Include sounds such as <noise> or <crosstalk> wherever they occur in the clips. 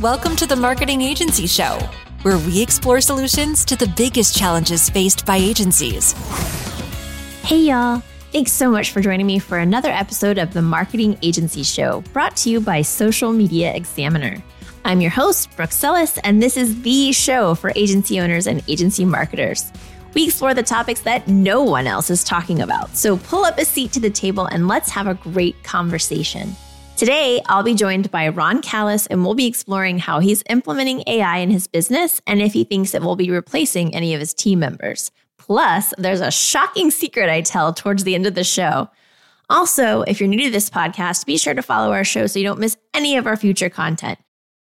Welcome to the Marketing Agency Show, where we explore solutions to the biggest challenges faced by agencies. Hey, y'all. Thanks so much for joining me for another episode of the Marketing Agency Show, brought to you by Social Media Examiner. I'm your host, Brooke Sellas, and this is the show for agency owners and agency marketers. We explore the topics that no one else is talking about. So pull up a seat to the table and let's have a great conversation. Today, I'll be joined by Ron Callis, and we'll be exploring how he's implementing AI in his business and if he thinks it will be replacing any of his team members. Plus, there's a shocking secret I tell towards the end of the show. Also, if you're new to this podcast, be sure to follow our show so you don't miss any of our future content.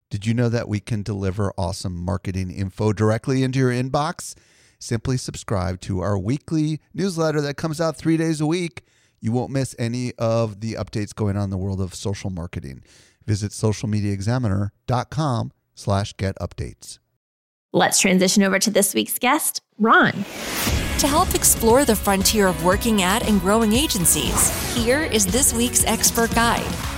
Did you know that we can deliver awesome marketing info directly into your inbox? Simply subscribe to our weekly newsletter that comes out three days a week. You won't miss any of the updates going on in the world of social marketing. Visit socialmediaexaminer.com slash get updates. Let's transition over to this week's guest, Ron. To help explore the frontier of working at and growing agencies, here is this week's expert guide.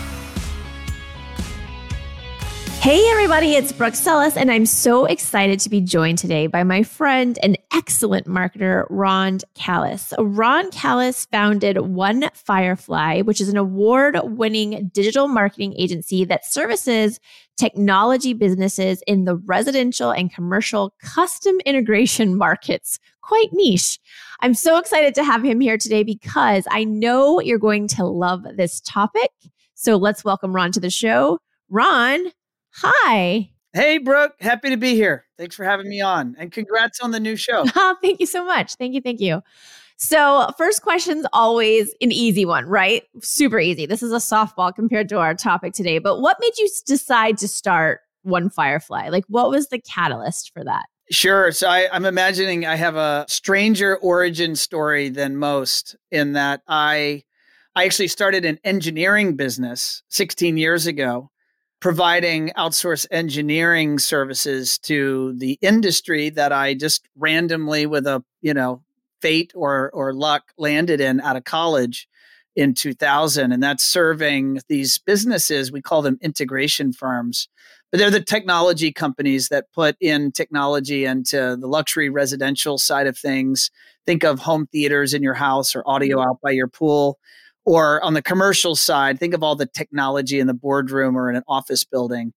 Hey, everybody, it's Brooke Sellas, and I'm so excited to be joined today by my friend and excellent marketer, Ron Callis. Ron Callis founded One Firefly, which is an award winning digital marketing agency that services technology businesses in the residential and commercial custom integration <laughs> markets. Quite niche. I'm so excited to have him here today because I know you're going to love this topic. So let's welcome Ron to the show. Ron, Hi. Hey, Brooke. Happy to be here. Thanks for having me on. And congrats on the new show. <laughs> Oh, thank you so much. Thank you. Thank you. So, first question's always an easy one, right? Super easy. This is a softball compared to our topic today. But what made you decide to start One Firefly? Like, what was the catalyst for that? Sure. So I, am I'm imagining I have a stranger origin story than most in that I I actually started an engineering business 16 years ago providing outsource engineering services to the industry that I just randomly with a, you know, fate or or luck landed in out of college in 2000 and that's serving these businesses. We call them integration firms but they're the technology companies that put in technology into the luxury residential side of things. Think of home theaters in your house or audio mm-hmm. out by your pool or on the commercial side, think of all the technology in the boardroom or in an office building.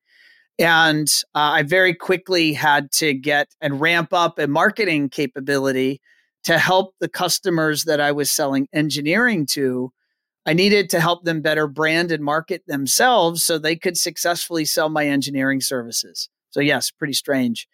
And uh, I very quickly had to get and ramp up a marketing capability to help the customers that I was selling engineering to. I needed to help them better brand and market themselves so they could successfully sell my engineering services. So, yes, pretty strange.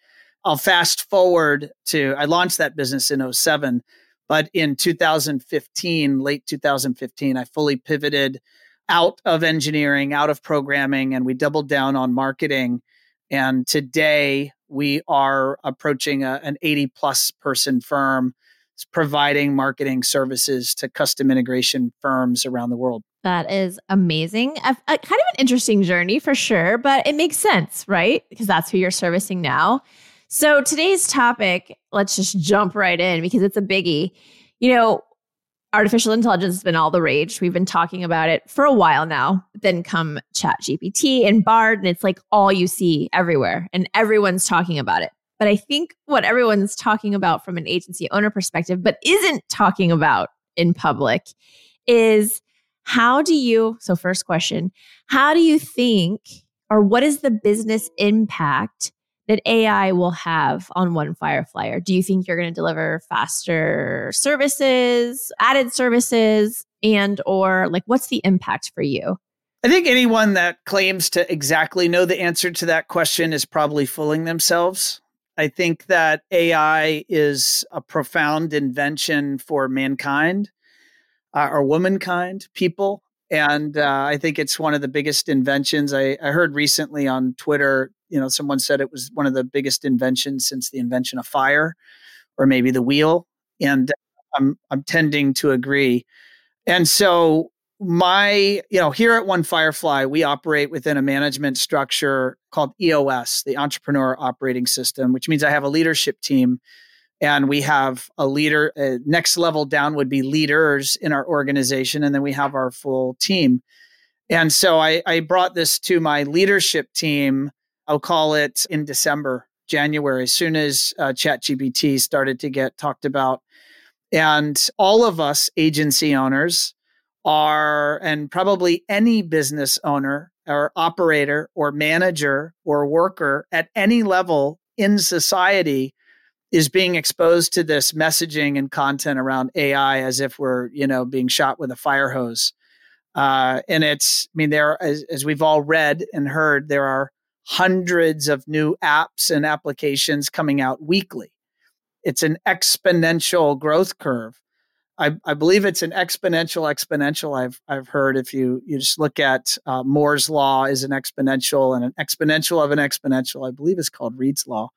I'll fast forward to I launched that business in 07 but in 2015, late 2015, I fully pivoted out of engineering, out of programming, and we doubled down on marketing. And today we are approaching a, an 80 plus person firm providing marketing services to custom integration firms around the world. That is amazing. A, a kind of an interesting journey for sure, but it makes sense, right? Because that's who you're servicing now. So today's topic, let's just jump right in because it's a biggie. You know, artificial intelligence has been all the rage. We've been talking about it for a while now. Then come Chat GPT and Bard, and it's like all you see everywhere, and everyone's talking about it. But I think what everyone's talking about from an agency owner perspective, but isn't talking about in public, is how do you, so first question, how do you think, or what is the business impact that AI will have on One Firefly? Or do you think you're going to deliver faster services, added services, and or like what's the impact for you? I think anyone that claims to exactly know the answer to that question is probably fooling themselves. I think that AI is a profound invention for mankind uh, or womankind, people. And uh, I think it's one of the biggest inventions. I, I heard recently on Twitter you know, someone said it was one of the biggest inventions since the invention of fire, or maybe the wheel. And I'm I'm tending to agree. And so my, you know, here at One Firefly, we operate within a management structure called EOS, the Entrepreneur Operating System, which means I have a leadership team and we have a leader. Uh, next level down would be leaders in our organization, and then we have our full team. And so I, I brought this to my leadership team. I'll call it in December, January, as soon as uh, ChatGPT started to get talked about. And all of us agency owners are, and probably any business owner or operator or manager or worker at any level in society is being exposed to this messaging and content around AI as if we're, you know, being shot with a fire hose. Uh, and it's, I mean, there, as, as we've all read and heard, there are hundreds of new apps and applications coming out weekly. It's an exponential growth curve. I, I believe it's an exponential exponential. I've I've heard if you you just look at uh, Moore's law is an exponential and an exponential of an exponential. I believe it's called Reed's law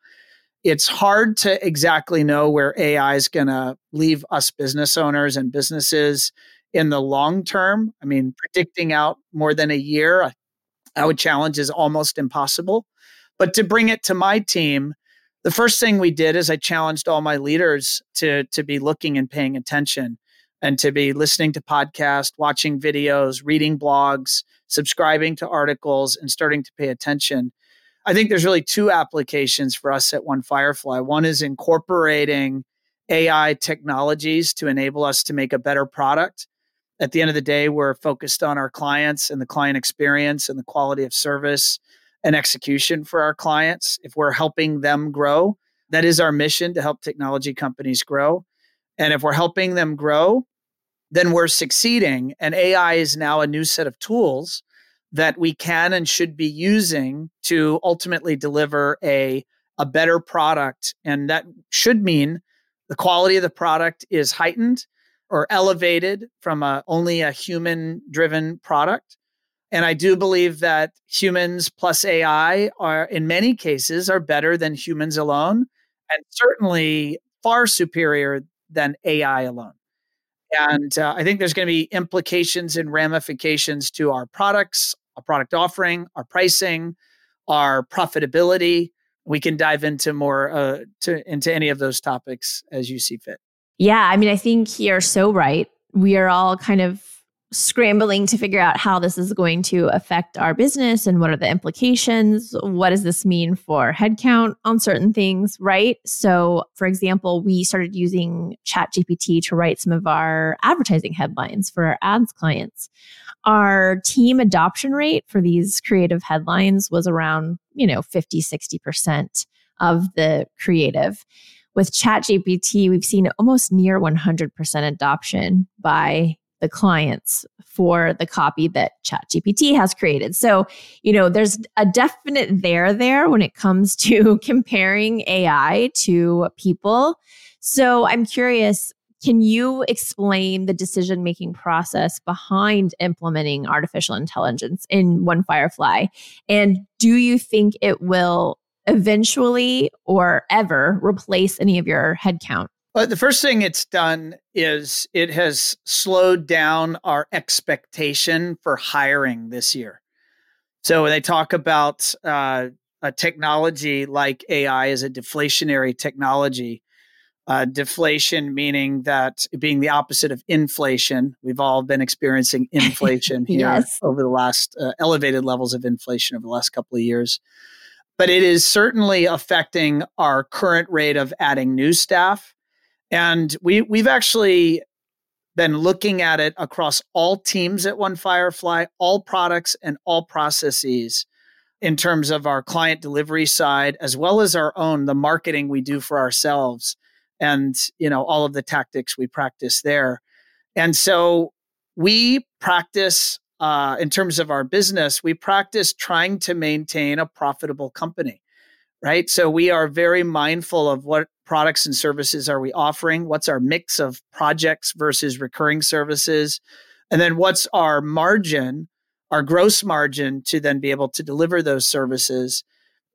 it's hard to exactly know where AI is going to leave us business owners and businesses in the long term. I mean, predicting out more than a year, I would challenge is almost impossible. But to bring it to my team, the first thing we did is I challenged all my leaders to to be looking and paying attention and to be listening to podcasts, watching videos, reading blogs, subscribing to articles and starting to pay attention I think there's really two applications for us at One Firefly. One is incorporating AI technologies to enable us to make a better product. At the end of the day, we're focused on our clients and the client experience and the quality of service and execution for our clients. If we're helping them grow, that is our mission to help technology companies grow. And if we're helping them grow, then we're succeeding. And AI is now a new set of tools that we can and should be using to ultimately deliver a, a better product. And that should mean the quality of the product is heightened or elevated from a, only a human driven product. And I do believe that humans plus AI are, in many cases, are better than humans alone, and certainly far superior than AI alone. And uh, I think there's going to be implications and ramifications to our products, our product offering, our pricing, our profitability. We can dive into more uh, to into any of those topics as you see fit. Yeah, I mean, I think you're so right. We are all kind of scrambling to figure out how this is going to affect our business and what are the implications. What does this mean for headcount on certain things, right? So, for example, we started using ChatGPT to write some of our advertising headlines for our ads clients. Our team adoption rate for these creative headlines was around, you know, 50, 60% of the creative. With ChatGPT, we've seen almost near 100% adoption by the clients for the copy that ChatGPT has created. So, you know, there's a definite there there when it comes to <laughs> comparing AI to people. So, I'm curious can you explain the decision making process behind implementing artificial intelligence in One Firefly? And do you think it will eventually or ever replace any of your headcount? Well, the first thing it's done is it has slowed down our expectation for hiring this year. So when they talk about uh, a technology like AI as a deflationary technology, uh, deflation meaning that being the opposite of inflation. We've all been experiencing <laughs> inflation here yes. over the last uh, elevated levels of inflation over the last couple of years. But it is certainly affecting our current rate of adding new staff. And we, we've actually been looking at it across all teams at One Firefly, all products and all processes in terms of our client delivery side, as well as our own, the marketing we do for ourselves and you know all of the tactics we practice there and so we practice uh, in terms of our business we practice trying to maintain a profitable company right? So we are very mindful of what products and services are we offering what's our mix of projects versus recurring services and then what's our margin our gross margin to then be able to deliver those services.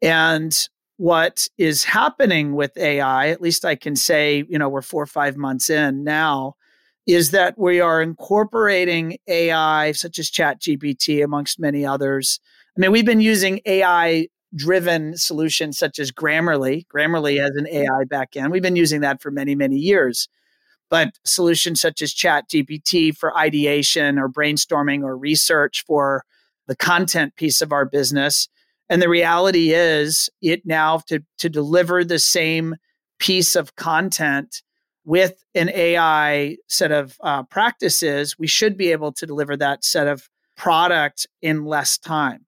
And what is happening with AI, at least I can say, you know, we're four or five months in now, is that we are incorporating AI such as ChatGPT amongst many others. I mean, we've been using AI driven solutions such as Grammarly. Grammarly mm-hmm. has an AI backend. We've been using that for many, many years. But solutions such as ChatGPT for ideation or brainstorming or research for the content piece of our business. And the reality is, it now to, to deliver the same piece of content with an AI set of uh, practices, we should be able to deliver that set of product in less time.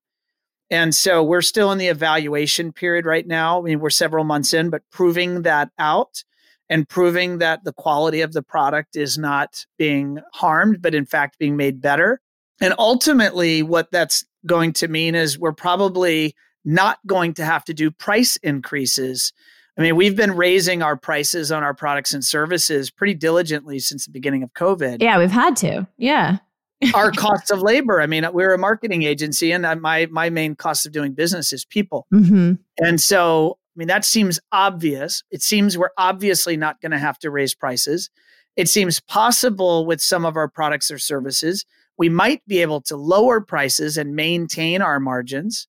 And so we're still in the evaluation period right now. I mean, we're several months in, but proving that out and proving that the quality of the product is not being harmed, but in fact being made better. And ultimately, what that's going to mean is we're probably not going to have to do price increases. I mean, we've been raising our prices on our products and services pretty diligently since the beginning of COVID. Yeah, we've had to. Yeah <laughs> our costs of labor. I mean, we're a marketing agency, and my my main cost of doing business is people. Mm-hmm. And so, I mean, that seems obvious. It seems we're obviously not going to have to raise prices. It seems possible with some of our products or services, we might be able to lower prices and maintain our margins.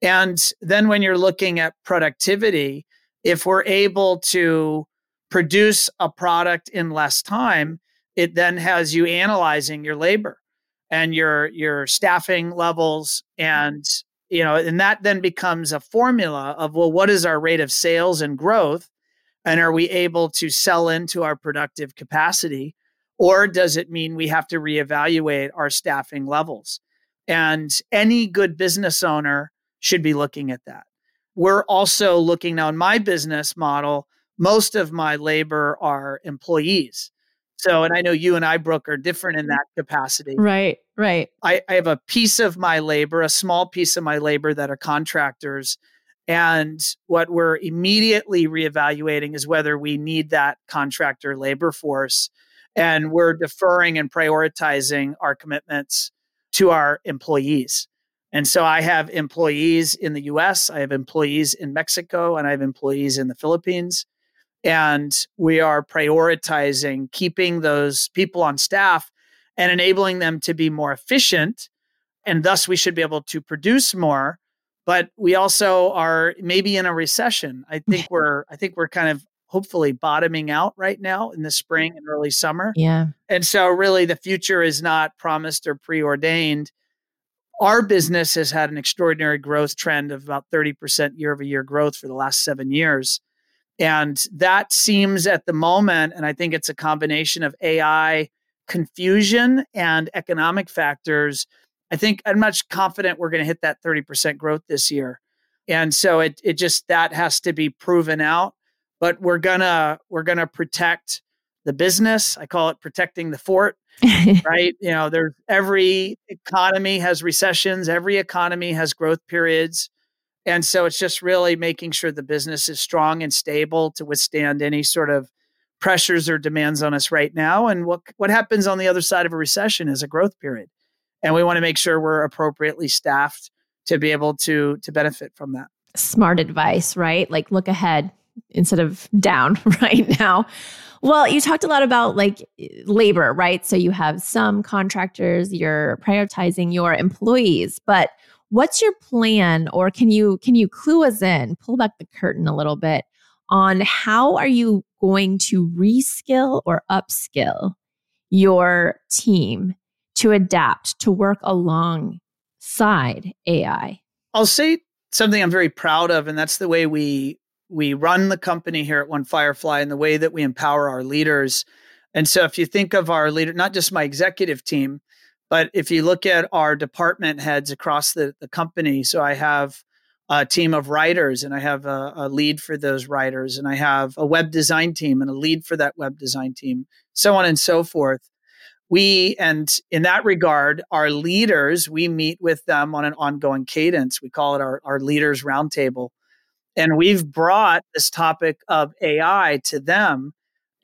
And then when you're looking at productivity, if we're able to produce a product in less time, it then has you analyzing your labor and your your staffing levels and you know and that then becomes a formula of well what is our rate of sales and growth? And are we able to sell into our productive capacity? Or does it mean we have to reevaluate our staffing levels? And any good business owner should be looking at that we're also looking now in my business model most of my labor are employees so, and I know you and I, Brooke, are different in that capacity. Right, right. I, I have a piece of my labor, a small piece of my labor that are contractors. And what we're immediately reevaluating is whether we need that contractor labor force. And we're deferring and prioritizing our commitments to our employees. And so I have employees in the US, I have employees in Mexico, and I have employees in the Philippines. And we are prioritizing keeping those people on staff and enabling them to be more efficient. And thus we should be able to produce more. But we also are maybe in a recession. I <laughs> think we're i think we're kind of hopefully bottoming out right now in the spring and early summer. Yeah. And so really the future is not promised or preordained our business has had an extraordinary growth trend of about 30% year over year growth for the last seven years and that seems at the moment, and I think it's a combination of AI confusion and economic factors. I think I'm much confident we're going to hit that 30% growth this year. And so it it just that has to be proven out. But we're gonna we're gonna protect the business. I call it protecting the fort. <laughs> right? You know, there's every economy has recessions, every economy has growth periods. And so it's just really making sure the business is strong and stable to withstand any sort of pressures or demands on us right now. And what what happens on the other side of a recession is a growth period. And we want to make sure we're appropriately staffed to be able to to benefit from that. Smart advice, right? Like look ahead instead of down <laughs> right now. Well, you talked a lot about like labor, right? So you have some contractors, you're prioritizing your employees, but What's your plan or can you can you clue us in, pull back the curtain a little bit on how are you going to reskill or upskill your team to adapt to work alongside AI? I'll say something I'm very proud of and that's the way we we run the company here at One Firefly and the way that we empower our leaders. And so if you think of our leader, not just my executive team, but if you look at our department heads across the, the company, so I have a team of writers and I have a, a, lead for those writers, and I have a web design team and a lead for that web design team, so on and so forth. We, and in that regard, our leaders, we meet with them on an ongoing cadence. We call it our, our leaders roundtable. And we've brought this topic of AI to them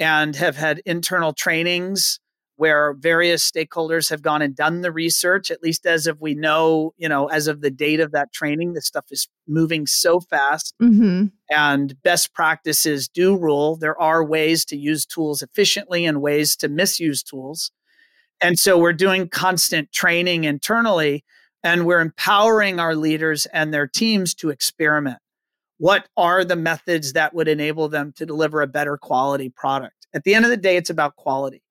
and have had internal trainings where various stakeholders have gone and done the research, at least as of we know, you know, as of the date of that training, this stuff is moving so fast Mm-hmm. and best practices do rule. There are ways to use tools efficiently and ways to misuse tools. And so we're doing constant training internally and we're empowering our leaders and their teams to experiment. What are the methods that would enable them to deliver a better quality product? At the end of the day, it's about quality.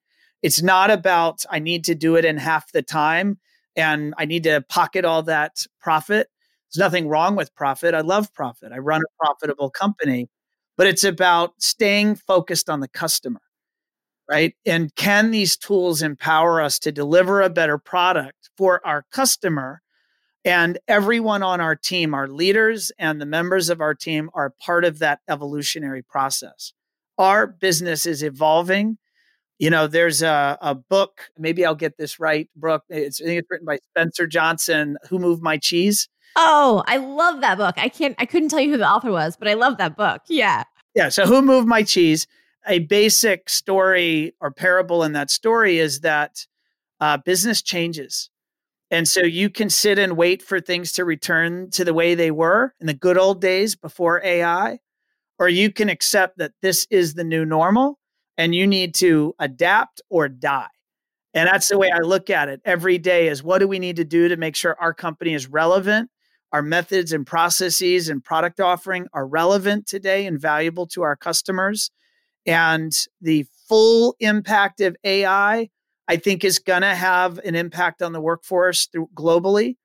It's not about, I need to do it in half the time and I need to pocket all that profit. There's nothing wrong with profit. I love profit. I run a profitable company, but it's about staying focused on the customer, right? And can these tools empower us to deliver a better product for our customer? And everyone on our team, our leaders and the members of our team are part of that evolutionary process. Our business is evolving. You know, there's a, a book, maybe I'll get this right, Brooke. It's, I think it's written by Spencer Johnson, Who Moved My Cheese? Oh, I love that book. I can't. I couldn't tell you who the author was, but I love that book. Yeah. Yeah. So, Who Moved My Cheese? A basic story or parable in that story is that uh, business changes. And so you can sit and wait for things to return to the way they were in the good old days before AI, or you can accept that this is the new normal and you need to adapt or die. And that's the way I look at it every day is what do we need to do to make sure our company is relevant? Our methods and processes and product offering are relevant today and valuable to our customers. And the full impact of AI, I think, is going to have an impact on the workforce through, globally.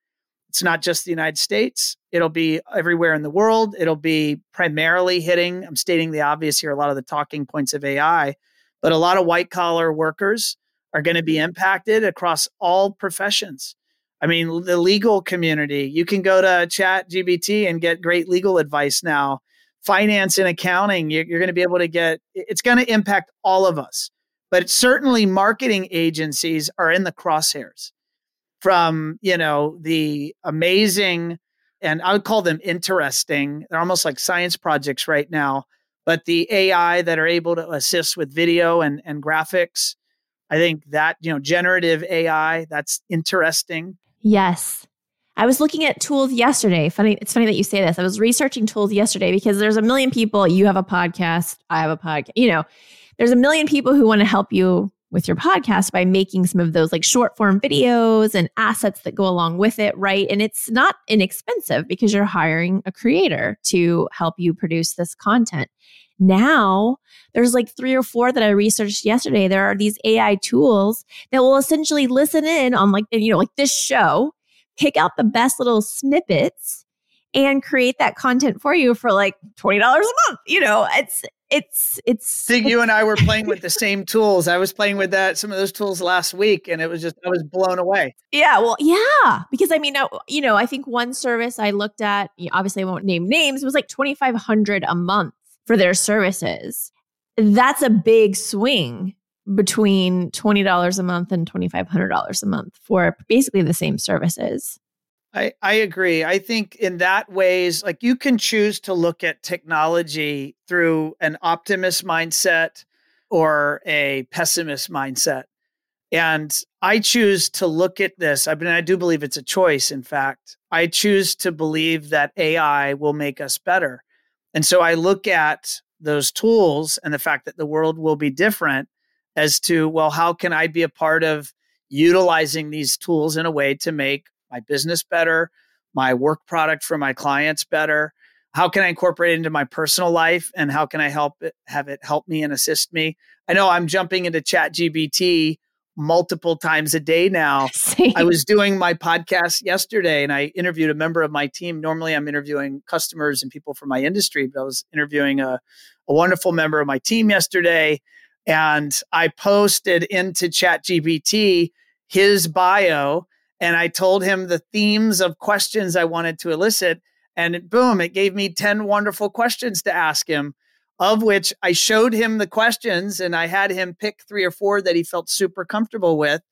It's not just the United States, it'll be everywhere in the world. It'll be primarily hitting, I'm stating the obvious here, a lot of the talking points of AI, but a lot of white collar workers are going to be impacted across all professions. I mean, the legal community, you can go to Chat GBT and get great legal advice now. Finance and accounting, you're, you're going to be able to get, it's going to impact all of us. But certainly, marketing agencies are in the crosshairs from, you know, the amazing, and I would call them interesting, they're almost like science projects right now, but the AI that are able to assist with video and, and graphics. I think that, you know, generative AI, that's interesting. Yes. I was looking at tools yesterday. Funny, it's funny that you say this. I was researching tools yesterday because there's a million people. You have a podcast. I have a podcast. You know, there's a million people who want to help you with your podcast by making some of those like short form videos and assets that go along with it, right? And it's not inexpensive because you're hiring a creator to help you produce this content. Now, there's like three or four that I researched yesterday. There are these AI tools that will essentially listen in on like, you know, like this show, pick out the best little snippets and create that content for you for like $20 a month. You know, it's it's it's I think you and I were playing with the <laughs> same tools. I was playing with that some of those tools last week and it was just I was blown away. Yeah, well, yeah, because I mean, you know, I think one service I looked at, obviously I won't name names, was like 2500 a month for their services. That's a big swing between $20 a month and $2500 a month for basically the same services. I, I agree. I think in that ways, like you can choose to look at technology through an optimist mindset or a pessimist mindset. And I choose to look at this. I mean, I do believe it's a choice, in fact. I choose to believe that AI will make us better. And so I look at those tools and the fact that the world will be different as to, well, how can I be a part of utilizing these tools in a way to make my business better, my work product for my clients better? How can I incorporate it into my personal life and how can I help it have it help me and assist me? I know I'm jumping into Chat GBT multiple times a day now. <laughs> Same. I was doing my podcast yesterday and I interviewed a member of my team. Normally I'm interviewing customers and people from my industry, but I was interviewing a, a wonderful member of my team yesterday. And I posted into ChatGPT his bio and I told him the themes of questions I wanted to elicit. And boom, it gave me 10 wonderful questions to ask him, of which I showed him the questions and I had him pick three or four that he felt super comfortable with.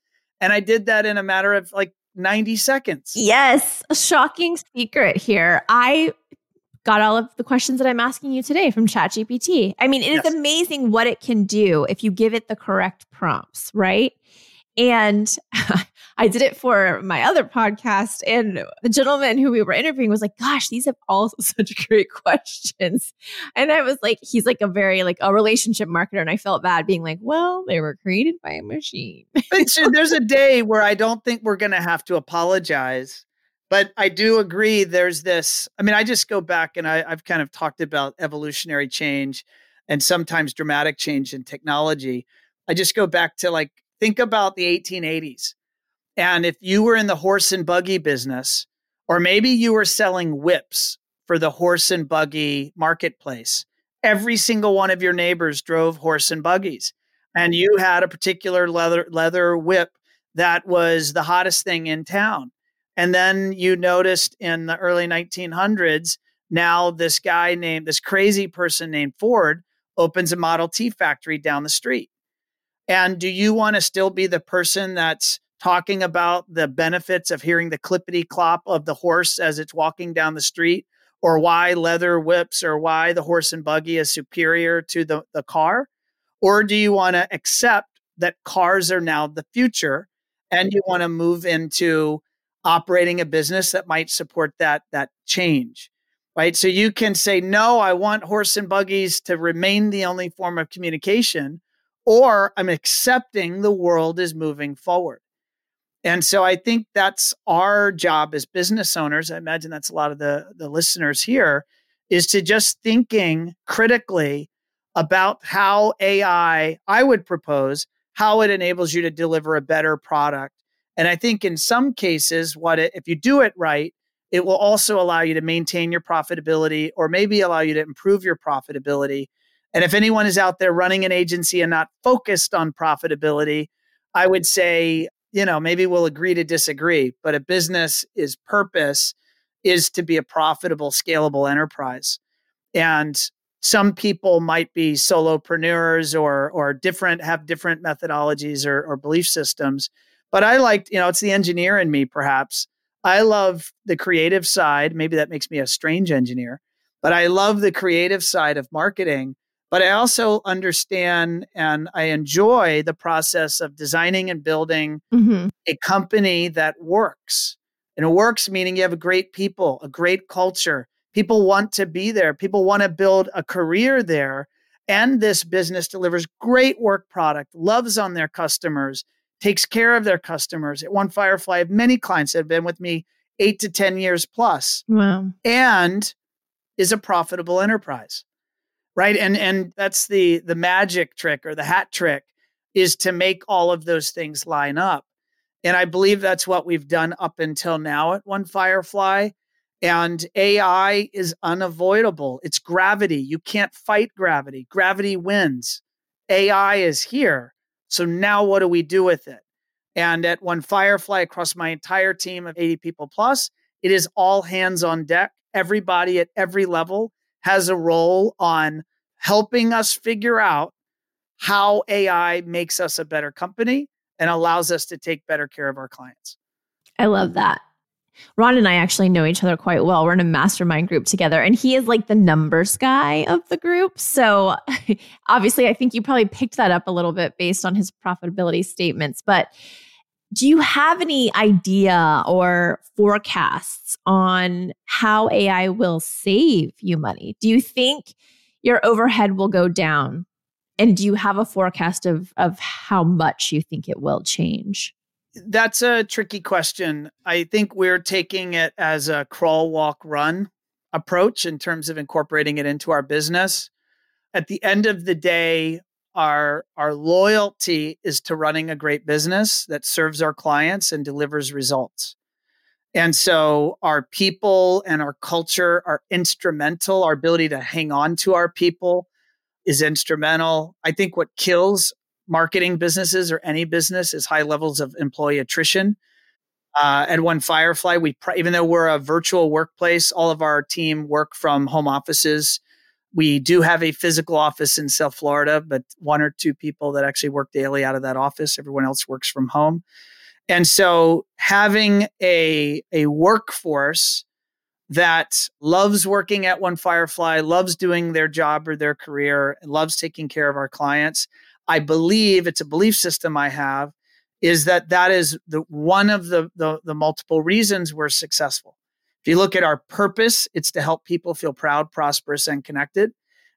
And I did that in a matter of like 90 seconds. Yes, a shocking secret here. I got all of the questions that I'm asking you today from ChatGPT. I mean, it is Yes. amazing what it can do if you give it the correct prompts, right? And <laughs> I did it for my other podcast. And the gentleman who we were interviewing was like, gosh, these have all <laughs> such great questions. And I was like, he's like a very like a relationship marketer. And I felt bad being like, well, they were created by a machine. <laughs> So there's a day where I don't think we're going to have to apologize. But I do agree there's this. I mean, I just go back and I, I've kind of talked about evolutionary change and sometimes dramatic change in technology. I just go back to like, think about the 1880s. And if you were in the horse and buggy business, or maybe you were selling whips for the horse and buggy marketplace, every single one of your neighbors drove horse and buggies and you had a particular leather leather whip that was the hottest thing in town. And then you noticed in the early 1900s, now this guy named this crazy person named Ford opens a Model T factory down the street. And do you want to still be the person that's talking about the benefits of hearing the clippity clop of the horse as it's walking down the street, or why leather whips, or why the horse and buggy is superior to the, the car? Or do you want to accept that cars are now the future and you want to move into operating a business that might support that that change? Right? So you can say no, I want horse and buggies to remain the only form of communication or I'm accepting the world is moving forward. And so I think that's our job as business owners. I imagine that's a lot of the, the listeners here is to just thinking critically about how AI, I would propose, how it enables you to deliver a better product. And I think in some cases, what it, if you do it right, it will also allow you to maintain your profitability or maybe allow you to improve your profitability. And if anyone is out there running an agency and not focused on profitability, I would say, you know, maybe we'll agree to disagree, but a business is purpose is to be a profitable, scalable enterprise. And some people might be solopreneurs or or different have different methodologies or, or belief systems. But I like, you know, it's the engineer in me, perhaps. I love the creative side. Maybe that makes me a strange engineer, but I love the creative side of marketing. But I also understand and I enjoy the process of designing and building Mm-hmm. a company that works. And it works meaning you have a great people, a great culture. People want to be there. People want to build a career there. And this business delivers great work product, loves on their customers, takes care of their customers. At One Firefly, I have many clients that have been with me eight to 10 years plus Wow. and is a profitable enterprise right? And and that's the the magic trick or the hat trick is to make all of those things line up. And i believe that's what we've done up until now at one firefly. And ai is unavoidable. It's gravity. You can't fight gravity. Gravity wins. Ai is here. So now what do we do with it? And at one firefly across my entire team of 80 people plus it is all hands on deck. Everybody at every level has a role on helping us figure out how AI makes us a better company and allows us to take better care of our clients. I love that. Ron and I actually know each other quite well. We're in a mastermind group together, and he is like the numbers guy of the group. So, <laughs> obviously, I think you probably picked that up a little bit based on his profitability statements. But do you have any idea or forecasts on how AI will save you money? Do you think your overhead will go down? And do you have a forecast of, of how much you think it will change? That's a tricky question. I think we're taking it as a crawl, walk, run approach in terms of incorporating it into our business. At the end of the day, our our loyalty is to running a great business that serves our clients and delivers results. And so our people and our culture are instrumental. Our ability to hang on to our people is instrumental. I think what kills marketing businesses or any business is high levels of employee attrition. Uh, at One Firefly, we even though we're a virtual workplace, all of our team work from home offices. We do have a physical office in South Florida, but one or two people that actually work daily out of that office. Everyone else works from home. And so having a, a workforce that loves working at One Firefly, loves doing their job or their career, and loves taking care of our clients. I believe it's a belief system I have is that that is the one of the, the, the multiple reasons we're successful. If you look at our purpose, it's to help people feel proud, prosperous, and connected.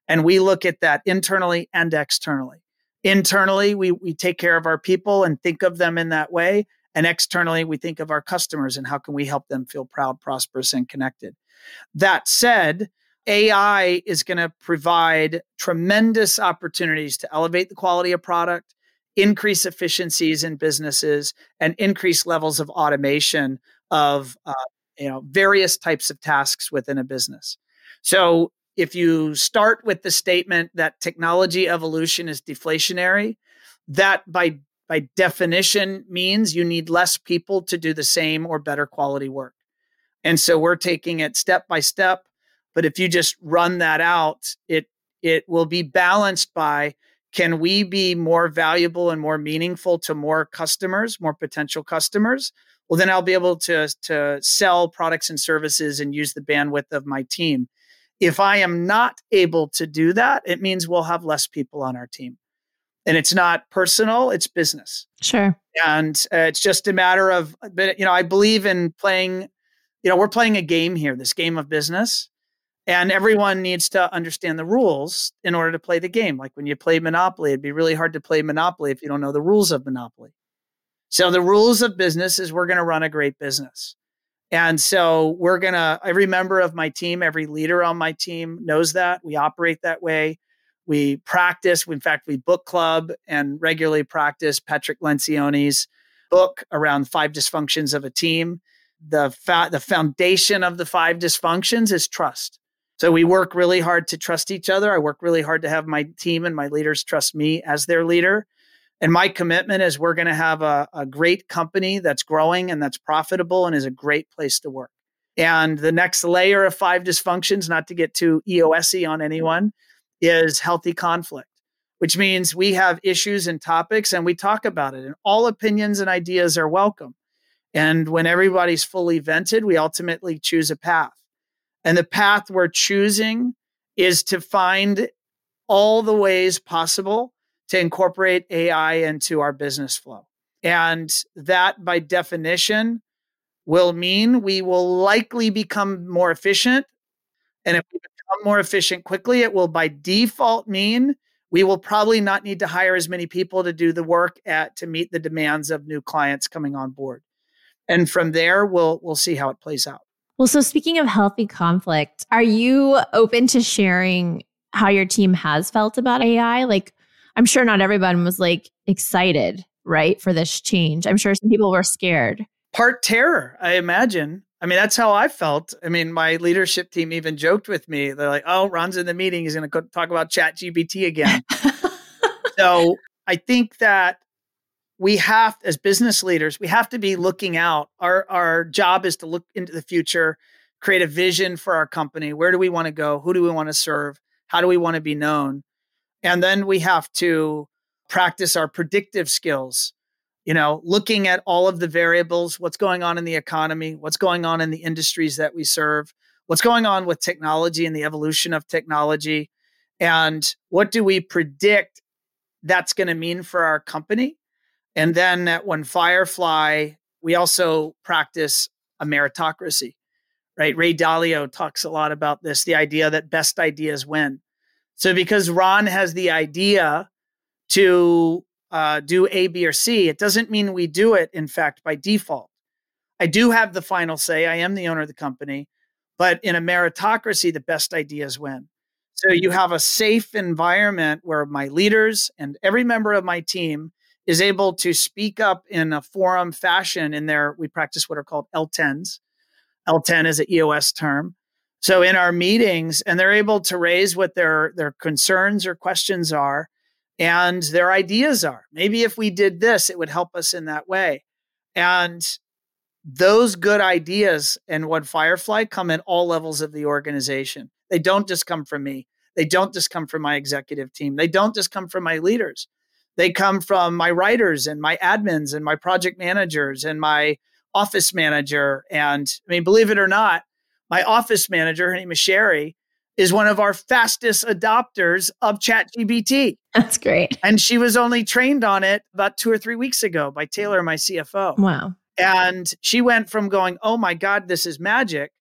And we look at that internally and externally. Internally, we, we take care of our people and think of them in that way. And externally, we think of our customers and how can we help them feel proud, prosperous, and connected. That said, AI is going to provide tremendous opportunities to elevate the quality of product, increase efficiencies in businesses, and increase levels of automation of uh, you know various types of tasks within a business. So if you start with the statement that technology evolution is deflationary, that by by definition means you need less people to do the same or better quality work. And so we're taking it step by step, but if you just run that out, it it will be balanced by can we be more valuable and more meaningful to more customers, more potential customers? Well, then I'll be able to to sell products and services and use the bandwidth of my team. If I am not able to do that, it means we'll have less people on our team. And it's not personal it's business. Sure. And uh, it's just a matter of but you know i believe in playing you know we're playing a game here this game of business. And everyone needs to understand the rules in order to play the game. Like when you play monopoly it'd be really hard to play monopoly if you don't know the rules of monopoly so the rules of business is we're going to run a great business and so we're going to every member of my team every leader on my team knows that we operate that way we practice. In fact, we book club and regularly practice Patrick Lencioni's book around five dysfunctions of a team. The fa- the foundation of the five dysfunctions is trust. So we work really hard to trust each other. I work really hard to have my team and my leaders trust me as their leader. And my commitment is we're going to have a, a great company that's growing and that's profitable and is a great place to work. And the next layer of five dysfunctions, not to get too EOSy on anyone, is healthy conflict, which means we have issues and topics and we talk about it, and all opinions and ideas are welcome. And when everybody's fully vented, we ultimately choose a path. And the path we're choosing is to find all the ways possible to incorporate AI into our business flow. And that, by definition, will mean we will likely become more efficient. And if we become more efficient quickly, it will by default mean we will probably not need to hire as many people to do the work at to meet the demands of new clients coming on board. And from there, we'll we'll see how it plays out. Well, so speaking of healthy conflict, are you open to sharing how your team has felt about AI? Like, I'm sure not everyone was like excited, right, for this change. I'm sure some people were scared. Part terror, I imagine. I mean, that's how I felt. I mean, my leadership team even joked with me. They're like, "Oh, Ron's in the meeting. He's going to talk about Chat GPT again." <laughs> so I think that we have, as business leaders, we have to be looking out. Our our job is to look into the future, create a vision for our company. Where do we want to go? Who do we want to serve? How do we want to be known? And then we have to practice our predictive skills you know, looking at all of the variables, what's going on in the economy, what's going on in the industries that we serve, what's going on with technology and the evolution of technology, and what do we predict that's going to mean for our company. And then One Firefly, we also practice a meritocracy, right? Ray Dalio talks a lot about this the idea that best ideas win. So because Ron has the idea to uh, do A, B, or C. It doesn't mean we do it, in fact, by default. I do have the final say. I am the owner of the company. But in a meritocracy, the best ideas win. So you have a safe environment where my leaders and every member of my team is able to speak up in a forum fashion in their, we practice what are called L10s. L10 is an EOS term. So in our meetings, and they're able to raise what their, their concerns or questions are and their ideas are. Maybe if we did this, it would help us in that way. And those good ideas and what Firefly come at all levels of the organization. They don't just come from me. They don't just come from my executive team. They don't just come from my leaders. They come from my writers and my admins and my project managers and my office manager. And I mean, believe it or not, my office manager, her name is Sherry, is one of our fastest adopters of ChatGPT. That's great. And she was only trained on it about two or three weeks ago by Taylor, my CFO. Wow. And she went from going, oh my God, this is magic,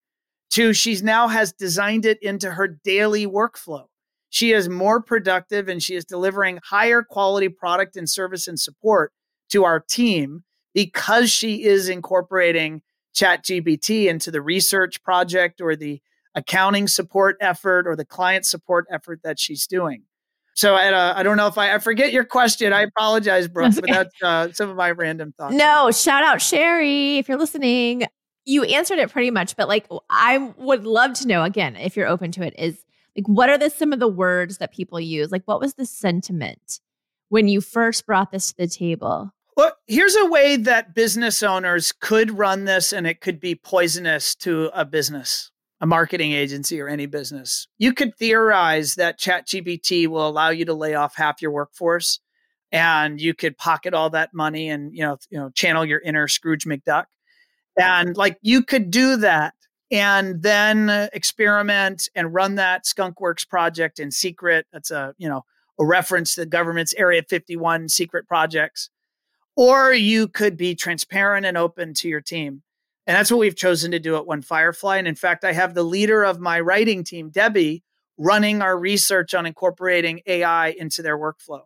to she's now has designed it into her daily workflow. She is more productive and she is delivering higher quality product and service and support to our team because she is incorporating ChatGPT into the research project or the accounting support effort or the client support effort that she's doing. So uh, I don't know if I, I forget your question. I apologize, Brooke, okay. but that's uh, some of my random thoughts. No, shout out Sherry if you're listening. You answered it pretty much, but like I would love to know again if you're open to it. Is like what are the some of the words that people use? Like what was the sentiment when you first brought this to the table? Well, here's a way that business owners could run this, and it could be poisonous to a business a marketing agency or any business. You could theorize that ChatGPT will allow you to lay off half your workforce and you could pocket all that money and you know, you know, channel your inner Scrooge McDuck. And like you could do that and then experiment and run that skunkworks project in secret. That's a, you know, a reference to the government's Area 51 secret projects. Or you could be transparent and open to your team and that's what we've chosen to do at One Firefly. And in fact, I have the leader of my writing team, Debbie, running our research on incorporating AI into their workflow.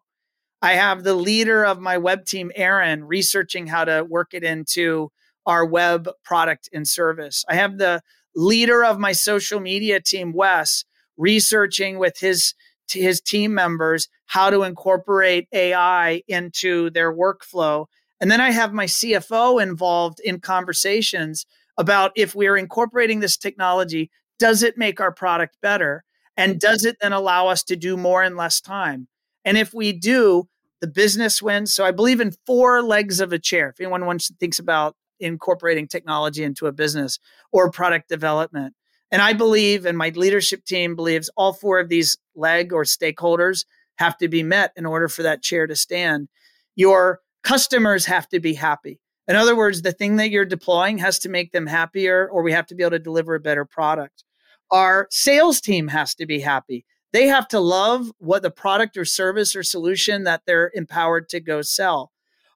I have the leader of my web team, Aaron, researching how to work it into our web product and service. I have the leader of my social media team, Wes, researching with his his team members how to incorporate AI into their workflow and then I have my CFO involved in conversations about if we're incorporating this technology, does it make our product better? And does it then allow us to do more in less time? And if we do, the business wins. So I believe in four legs of a chair. If anyone wants to thinks about incorporating technology into a business or product development. And I believe, and my leadership team believes, all four of these leg or stakeholders have to be met in order for that chair to stand. Your customers have to be happy. In other words, the thing that you're deploying has to make them happier, or we have to be able to deliver a better product. Our sales team has to be happy. They have to love what the product or service or solution that they're empowered to go sell.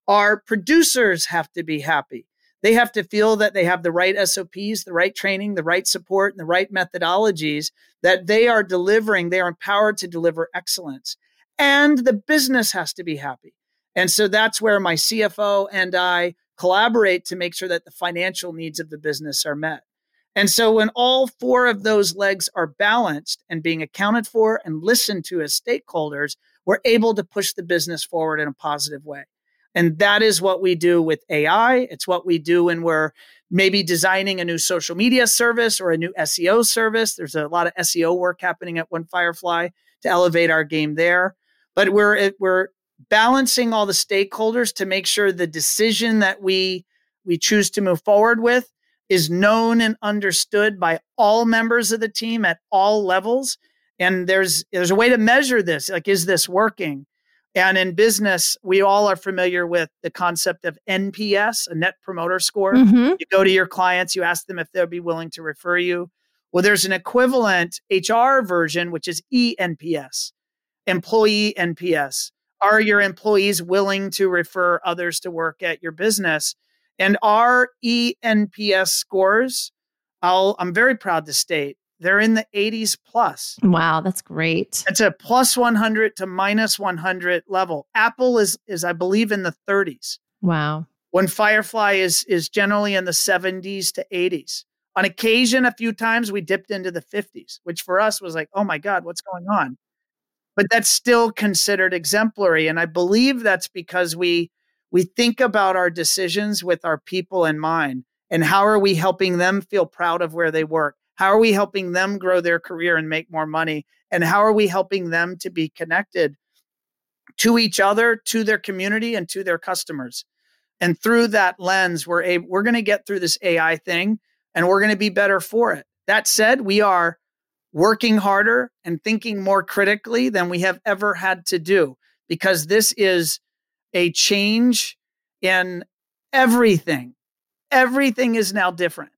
Our producers have to be happy. They have to feel that they have the right SOPs, the right training, the right support, and the right methodologies that they are delivering. They are empowered to deliver excellence. And the business has to be happy. And so that's where my CFO and I collaborate to make sure that the financial needs of the business are met. And so when all four of those legs are balanced and being accounted for and listened to as stakeholders, we're able to push the business forward in a positive way. And that is what we do with AI. It's what we do when we're maybe designing a new social media service or a new SEO service. There's a lot of SEO work happening at One Firefly to elevate our game there. But we're eh, we're balancing all the stakeholders to make sure the decision that we we choose to move forward with is known and understood by all members of the team at all levels and there's there's a way to measure this like is this working and in business we all are familiar with the concept of nps a net promoter score mm-hmm. you go to your clients you ask them if they'll be willing to refer you well there's an equivalent hr version which is enps employee nps are your employees willing to refer others to work at your business? And our ENPS scores, I'll, I'm very proud to state, they're in the 80s plus. Wow, that's great. It's a plus 100 to minus 100 level. Apple is is I believe in the 30s. Wow. One Firefly is is generally in the 70s to 80s. On occasion a few times we dipped into the 50s, which for us was like, "Oh my god, what's going on?" but that's still considered exemplary and i believe that's because we we think about our decisions with our people in mind and how are we helping them feel proud of where they work how are we helping them grow their career and make more money and how are we helping them to be connected to each other to their community and to their customers and through that lens we're able, we're going to get through this ai thing and we're going to be better for it that said we are working harder and thinking more critically than we have ever had to do because this is a change in everything. Everything is now different.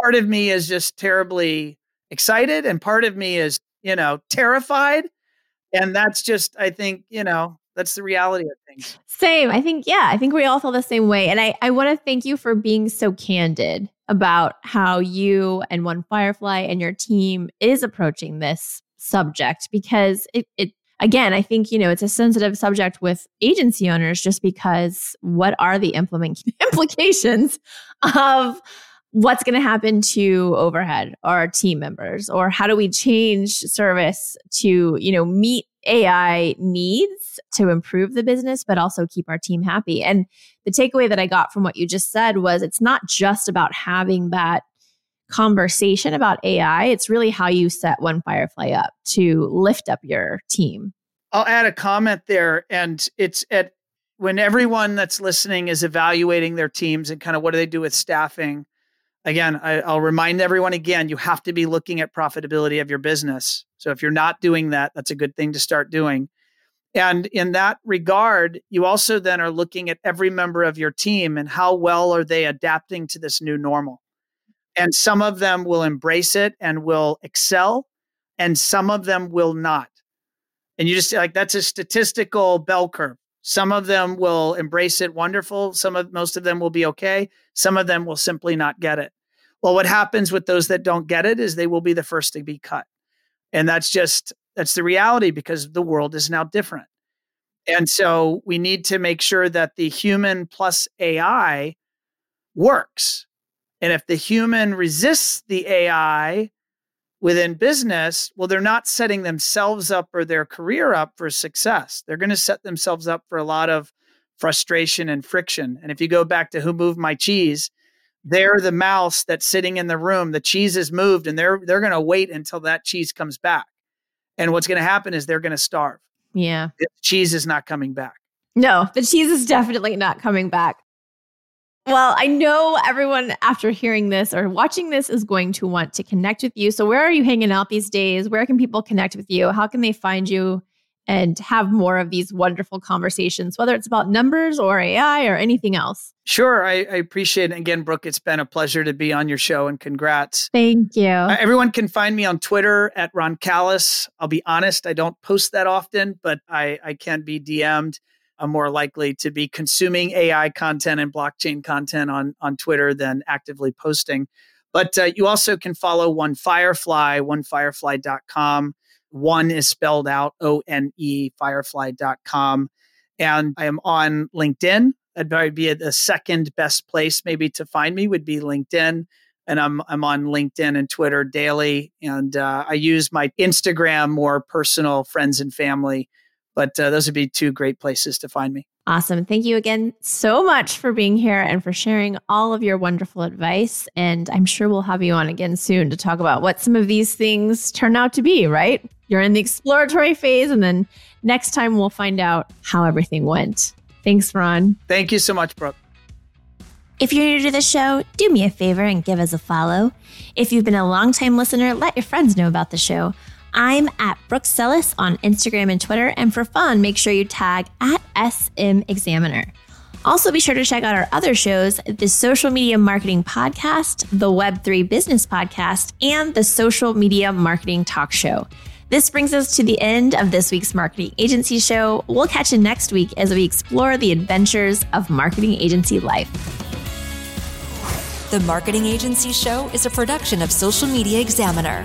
Part of me is just terribly excited and part of me is, you know, terrified. And that's just, I think, you know, that's the reality of things. Same. I think, yeah, I think we all feel the same way. And I, I want to thank you for being so candid about how you and One Firefly and your team is approaching this subject because it, it again, I think, you know, it's a sensitive subject with agency owners just because what are the implement- <laughs> implications of what's going to happen to overhead or team members or how do we change service to, you know, meet AI needs to improve the business, but also keep our team happy. And the takeaway that I got from what you just said was it's not just about having that conversation about AI. It's really how you set One Firefly up to lift up your team. I'll add a comment there. And it's at when everyone that's listening is evaluating their teams and kind of what do they do with staffing. Again, I, I'll remind everyone again, you have to be looking at profitability of your business. So if you're not doing that, that's a good thing to start doing. And in that regard, you also then are looking at every member of your team and how well are they adapting to this new normal. And some of them will embrace it and will excel, and some of them will not. And you just like that's a statistical bell curve. Some of them will embrace it wonderful. Some of most of them will be okay. Some of them will simply not get it. Well, what happens with those that don't get it is they will be the first to be cut. And that's just that's the reality because the world is now different. And so we need to make sure that the human plus AI works and if the human resists the AI within business, well, they're not setting themselves up or their career up for success. They're going to set themselves up for a lot of frustration and friction. And if you go back to who moved my cheese, they're the mouse that's sitting in the room. The cheese is moved and they're they're going to wait until that cheese comes back. And what's going to happen is they're going to starve. Yeah. The cheese is not coming back. No, the cheese is definitely not coming back. Well, I know everyone after hearing this or watching this is going to want to connect with you. So, where are you hanging out these days? Where can people connect with you? How can they find you and have more of these wonderful conversations, whether it's about numbers or AI or anything else? Sure. I, I appreciate it. Again, Brooke, it's been a pleasure to be on your show and congrats. Thank you. Uh, everyone can find me on Twitter at Ron Callis. I'll be honest, I don't post that often, but I, I can be DM'd. I'm more likely to be consuming AI content and blockchain content on, on Twitter than actively posting. But uh, you also can follow One Firefly, onefirefly.com. One is spelled out O N E, firefly.com. And I am on LinkedIn. That'd probably be the second best place maybe to find me would be LinkedIn. And I'm, I'm on LinkedIn and Twitter daily. And uh, I use my Instagram more personal friends and family but uh, those would be two great places to find me. Awesome. Thank you again so much for being here and for sharing all of your wonderful advice. And I'm sure we'll have you on again soon to talk about what some of these things turn out to be, right? You're in the exploratory phase, and then next time we'll find out how everything went. Thanks, Ron. Thank you so much, Brooke. If you're new to the show, do me a favor and give us a follow. If you've been a longtime listener, let your friends know about the show. I'm at Brooke Sellas on Instagram and Twitter. And for fun, make sure you tag at SM Examiner. Also, be sure to check out our other shows the Social Media Marketing Podcast, the Web3 Business Podcast, and the Social Media Marketing Talk Show. This brings us to the end of this week's Marketing Agency Show. We'll catch you next week as we explore the adventures of marketing agency life. The Marketing Agency Show is a production of Social Media Examiner.